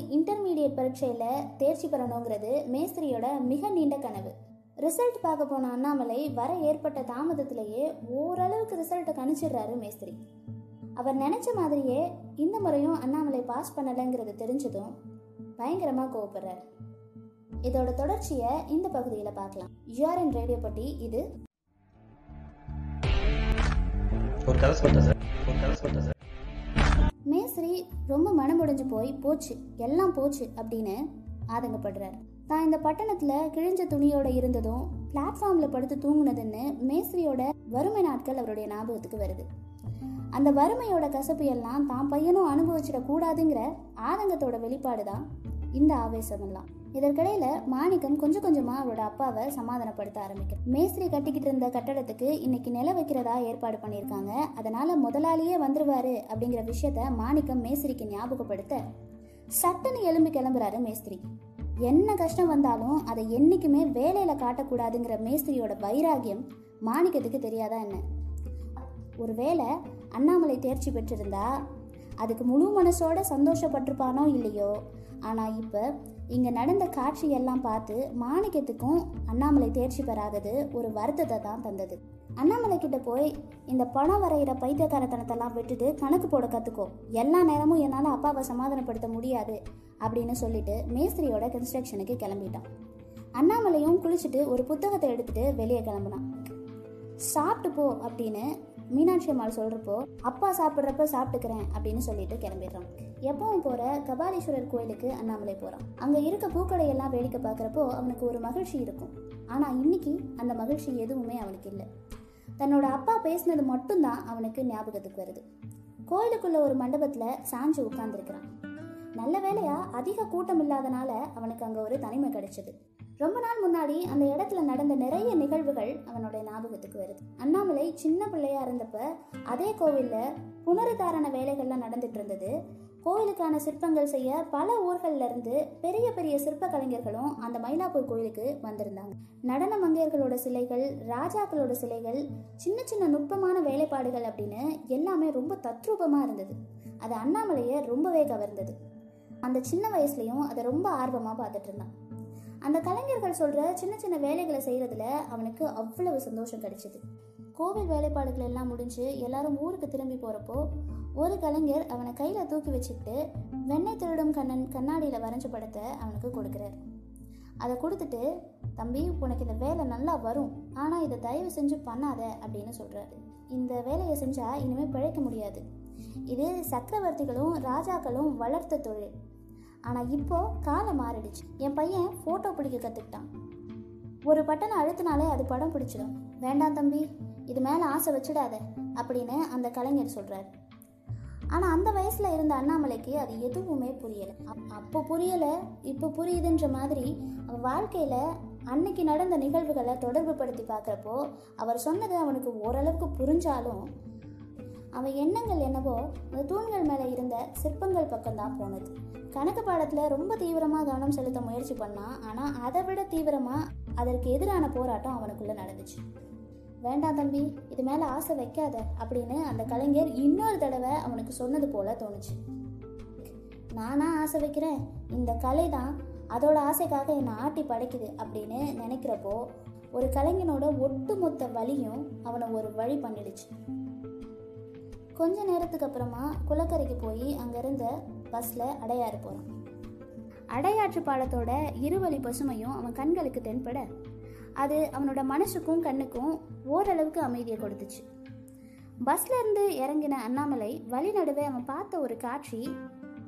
Intermediate பரீட்சையில் தேர்ச்சி பெறணுங்கிறது மேஸ்திரியோட மிக நீண்ட கனவு. ரிசல்ட் பார்க்க போன அண்ணாமலை வர ஏற்பட்ட தாமதத்திலேயே ஓரளவுக்கு ரிசல்ட்டை கணிச்சிடுறாரு மேஸ்திரி. அவர் நினைச்ச மாதிரியே இந்த முறையும் அண்ணாமலை பாஸ் பண்ணலைங்கிறது தெரிஞ்சதும் பயங்கரமாக கோவப்படுறாரு. இதோட தொடர்ச்சியை இந்த பகுதியில் பார்க்கலாம். யூஆர்என் ரேடியோ பட்டி இது? ஒரு கதை சொல்லிட்டேன் சார்? ஒரு கதை சொல்லிட்டேன் சார்? மேஸ்திரி ரொம்ப மனமுடைஞ்சு போய் போச்சு எல்லாம் போச்சு அப்படின்னு ஆதங்கப்படுறாரு. தான் இந்த பட்டணத்தில் கிழிஞ்ச துணியோட இருந்ததும் பிளாட்ஃபார்மில் படுத்து தூங்குனதுன்னு மேஸ்திரியோட வறுமை நாட்கள் அவருடைய ஞாபகத்துக்கு வருது. அந்த வறுமையோட கசப்பு எல்லாம் தான் பையனும் அனுபவிச்சிடக்கூடாதுங்கிற ஆதங்கத்தோட வெளிப்பாடு தான் இந்த ஆவேசமெல்லாம். இதற்கிடையில மாணிக்கம் கொஞ்சம் கொஞ்சமா அவரோட அப்பாவை சமாதானப்படுத்த ஆரம்பிக்கும் மேஸ்திரி கட்டிக்கிட்டு இருந்த கட்டடத்துக்கு இன்னைக்கு நில வைக்கிறதா ஏற்பாடு பண்ணியிருக்காங்க. அதனால முதலாளியே வந்துருவாரு அப்படிங்கிற விஷயத்த மாணிக்கம் மேஸ்திரிக்கு ஞாபகப்படுத்த சட்டுன்னு எலும்பி கிளம்புறாரு மேஸ்திரி. என்ன கஷ்டம் வந்தாலும் அதை என்னைக்குமே வேலையில காட்டக்கூடாதுங்கிற மேஸ்திரியோட வைராகியம் மாணிக்கத்துக்கு தெரியாதா என்ன? ஒருவேளை அண்ணாமலை தேர்ச்சி பெற்றிருந்தா அதுக்கு முழு மனசோட சந்தோஷப்பட்டிருப்பானோ இல்லையோ? ஆனால் இப்போ இங்கே நடந்த காட்சியெல்லாம் பார்த்து மாணிக்கத்துக்கும் அண்ணாமலை தேர்ச்சி பெறாதது ஒரு வருத்தத்தை தான் தந்தது. அண்ணாமலை கிட்ட போய் இந்த பணம் வரைகிற பைத்தியக்காரத்தனத்தெல்லாம் விட்டுட்டு கணக்கு போட கற்றுக்கோ எல்லா நேரமும் என்னால் அப்பாவை சமாதானப்படுத்த முடியாது அப்படின்னு சொல்லிட்டு மேஸ்திரியோட கன்ஸ்ட்ரக்ஷனுக்கு கிளம்பிட்டான். அண்ணாமலையும் குளிச்சுட்டு ஒரு புத்தகத்தை எடுத்துட்டு வெளியே கிளம்புனான். சாப்பிட்டு போ அப்படின்னு மீனாட்சி அம்மாள் சொல்கிறப்போ அப்பா சாப்பிட்றப்ப சாப்பிட்டுக்கிறேன் அப்படின்னு சொல்லிட்டு கிளம்பிடுறான் எப்பவும் போகிற கபாலீஸ்வரர் கோயிலுக்கு அண்ணாமலை போகிறான் அங்கே இருக்க பூக்களை எல்லாம் வேடிக்கை பார்க்குறப்போ அவனுக்கு ஒரு மகிழ்ச்சி இருக்கும். ஆனால் இன்னைக்கு அந்த மகிழ்ச்சி எதுவுமே அவனுக்கு இல்லை. தன்னோட அப்பா பேசினது மட்டும்தான் அவனுக்கு ஞாபகத்துக்கு வருது. கோயிலுக்குள்ள ஒரு மண்டபத்தில் சாஞ்சு உட்கார்ந்துருக்கிறான். நல்ல வேலையா அதிக கூட்டம் இல்லாதனால அவனுக்கு அங்கே ஒரு தனிமை கிடைச்சது. ரொம்ப நாள் முன்னாடி அந்த இடத்த நடந்த நிறைய நிகழ்வுகள் அவனுடைய ஞாபகத்துக்கு வருது. அண்ணாமலை சின்ன பிள்ளையா இருந்தப்ப அதே கோவில்ல புனருத்தாரண வேலைகள்லாம் நடந்துட்டு இருந்தது. கோயிலுக்கான சிற்பங்கள் செய்ய பல ஊர்கள்ல இருந்து பெரிய பெரிய சிற்ப கலைஞர்களும் அந்த மயிலாப்பூர் கோயிலுக்கு வந்திருந்தாங்க. நடன மங்கையர்களோட சிலைகள் ராஜாக்களோட சிலைகள் சின்ன சின்ன நுட்பமான வேலைப்பாடுகள் அப்படின்னு எல்லாமே ரொம்ப தத்ரூபமா இருந்தது. அது அண்ணாமலையை ரொம்பவே கவர்ந்தது. அந்த சின்ன வயசுலயும் அதை ரொம்ப ஆர்வமா பார்த்துட்டு இருந்தான். அந்த கலைஞர்கள் சொல்கிற சின்ன சின்ன வேலைகளை செய்கிறதுல அவனுக்கு அவ்வளவு சந்தோஷம் கிடைச்சிது. கோவில் வேலைப்பாடுகள் எல்லாம் முடிஞ்சு எல்லாரும் ஊருக்கு திரும்பி போகிறப்போ ஒரு கலைஞர் அவனை கையில் தூக்கி வச்சுக்கிட்டு வெண்ணெய் திருடும் கண்ணன் கண்ணாடியில் வரைஞ்ச படத்தை அவனுக்கு கொடுக்குறாரு. அதை கொடுத்துட்டு தம்பி உனக்கு இந்த வேலை நல்லா வரும். ஆனால் இதை தயவு செஞ்சு பண்ணாத அப்படின்னு சொல்கிறாரு இந்த வேலையை செஞ்சால் இனிமேல் பிழைக்க முடியாது. இது சக்கரவர்த்திகளும் ராஜாக்களும் வளர்த்த தொழில். ஆனால் இப்போது காலம் மாறிடுச்சு. என் பையன் ஃபோட்டோ பிடிக்க கற்றுக்கிட்டான் ஒரு பட்டனை அழுத்தினாலே அது படம் பிடிச்சிடும். வேண்டாம் தம்பி இது மேலே ஆசை வச்சிடாத அப்படின்னு அந்த கலைஞர் சொல்கிறார் ஆனால் அந்த வயசில் இருந்த அண்ணாமலைக்கு அது எதுவுமே புரியலை. அப்போ புரியலை இப்போ புரியுதுன்ற மாதிரி அவன் வாழ்க்கையில் அன்னைக்கு நடந்த நிகழ்வுகளை தொடர்பு படுத்தி பார்க்குறப்போ அவர் சொன்னது அவனுக்கு ஓரளவுக்கு புரிஞ்சாலும் அவன் எண்ணங்கள் என்னவோ அந்த தூண்கள் மேலே இருந்த சிற்பங்கள் பக்கம்தான் போனது. கணக்கு பாடத்தில் ரொம்ப தீவிரமாக கவனம் செலுத்த முயற்சி பண்ணான் ஆனால் அதை விட தீவிரமாக அதற்கு எதிரான போராட்டம் அவனுக்குள்ளே நடந்துச்சு. வேண்டாம் தம்பி இது மேலே ஆசை வைக்காத அப்படின்னு அந்த கலைஞர் இன்னொரு தடவை அவனுக்கு சொன்னது போல தோணுச்சு. நானா ஆசை வைக்கிறேன்? இந்த கலை தான் அதோட ஆசைக்காக என்னை ஆட்டி படைக்குது அப்படின்னு நினைக்கிறப்போ ஒரு கலைஞனோட ஒட்டுமொத்த வழியும் அவனை ஒரு வழி பண்ணிடுச்சு. கொஞ்ச நேரத்துக்கு அப்புறமா குளக்கரைக்கு போய் அங்கிருந்த பஸ்ஸில் அடையாறு போகிறான் அடையாற்று பாலத்தோட இருவழி பசுமையும் அவன் கண்களுக்கு தென்பட அது அவனோட மனசுக்கும் கண்ணுக்கும் ஓரளவுக்கு அமைதியை கொடுத்துச்சு. பஸ்ல இருந்து இறங்கின அண்ணாமலை வழி நடுவே அவன் பார்த்த ஒரு காட்சி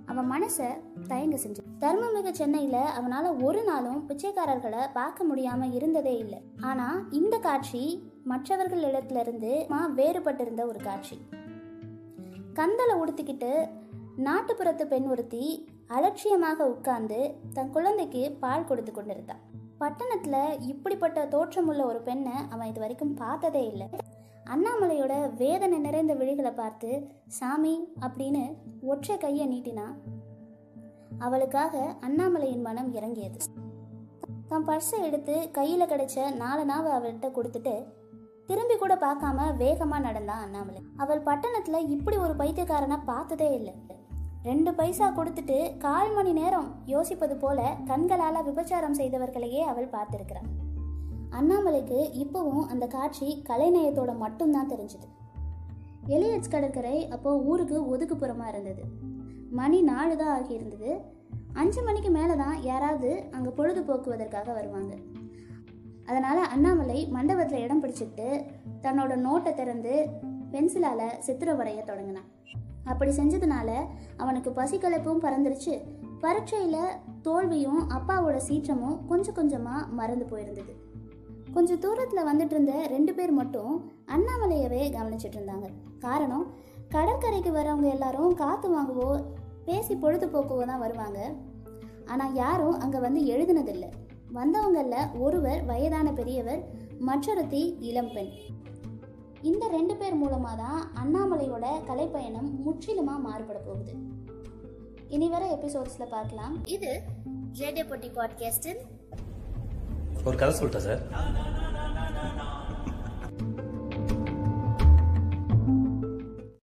அவன் மனசை தயங்க செஞ்சு. தர்மமிகு சென்னையில அவனால ஒரு நாளும் பிச்சைக்காரர்களை பார்க்க முடியாம இருந்ததே இல்லை. ஆனா இந்த காட்சி மற்றவர்கள் இடத்துல இருந்து மா வேறுபட்டிருந்த ஒரு காட்சி. கந்தலை உடுத்திக்கிட்டு நாட்டுப்புறத்து பெண் ஒருத்தி அலட்சியமாக உட்கார்ந்து தன் குழந்தைக்கு பால் கொடுத்து கொண்டிருந்தான் பட்டணத்தில் இப்படிப்பட்ட தோற்றமுள்ள ஒரு பெண்ணை அவன் இது வரைக்கும் பார்த்ததே இல்லை. அண்ணாமலையோட வேதனை நிறைந்த விழிகளை பார்த்து சாமி அப்படின்னு ஒற்றை கையை நீட்டினா அவளுக்காக அண்ணாமலையின் மனம் இறங்கியது. தன் பர்ஸை எடுத்து கையில் கிடைச்ச நாலு நாவை அவள்கிட்ட கொடுத்துட்டு திரும்பி கூட பார்க்காம வேகமாக நடந்தான் அண்ணாமலை. அவள் பட்டணத்தில் இப்படி ஒரு பைத்தியக்காரனை பார்த்ததே இல்லை. ரெண்டு பைசா கொடுத்துட்டு கால் மணி நேரம் யோசிப்பது போல கண்களால் விபச்சாரம் செய்தவர்களையே அவள் பார்த்திருக்கிறாள் அண்ணாமலைக்கு இப்போவும் அந்த காட்சி கலைநயத்தோட மட்டும்தான் தெரிஞ்சுது. எலியட்ஸ் கடற்கரை அப்போ ஊருக்கு ஒதுக்குப்புறமா இருந்தது. மணி நாலு தான் ஆகியிருந்தது. அஞ்சு மணிக்கு மேலே தான் யாராவது அங்கே பொழுதுபோக்குவதற்காக வருவாங்க. அதனால் அண்ணாமலை மண்டபத்தில் இடம் பிடிச்சிட்டு தன்னோட நோட்டை திறந்து பென்சிலால் சித்திர வரைய தொடங்கினான். அப்படி செஞ்சதுனால அவனுக்கு பசிக்கலப்பும் பறந்துருச்சு. பரீட்சையில் தோல்வியும் அப்பாவோட சீற்றமும் கொஞ்சம் கொஞ்சமாக மறந்து போயிருந்தது. கொஞ்சம் தூரத்தில் வந்துட்டு இருந்த ரெண்டு பேர் மட்டும் அண்ணாமலையவே கவனிச்சிட்டு இருந்தாங்க. காரணம் கடற்கரைக்கு வரவங்க எல்லாரும் காற்று வாங்கவோ பேசி பொழுதுபோக்கவோ தான் வருவாங்க. ஆனால் யாரும் அங்கே வந்து எழுதினதில்லை. வந்தவங்களில் ஒருவர் வயதான பெரியவர் மற்றொருத்தி இளம்பெண் இந்த ரெண்டு பேர் மூலமாக தான் அண்ணாமலையோட கலைப்பயணம் முற்றிலுமாக மாறுபட போகுது. இனி வர எபிசோட்ஸில் பார்க்கலாம். இது ரேடியோ பொட்டி பாட்காஸ்டில் ஒரு கதை சொல்லிட்டேன் சார்.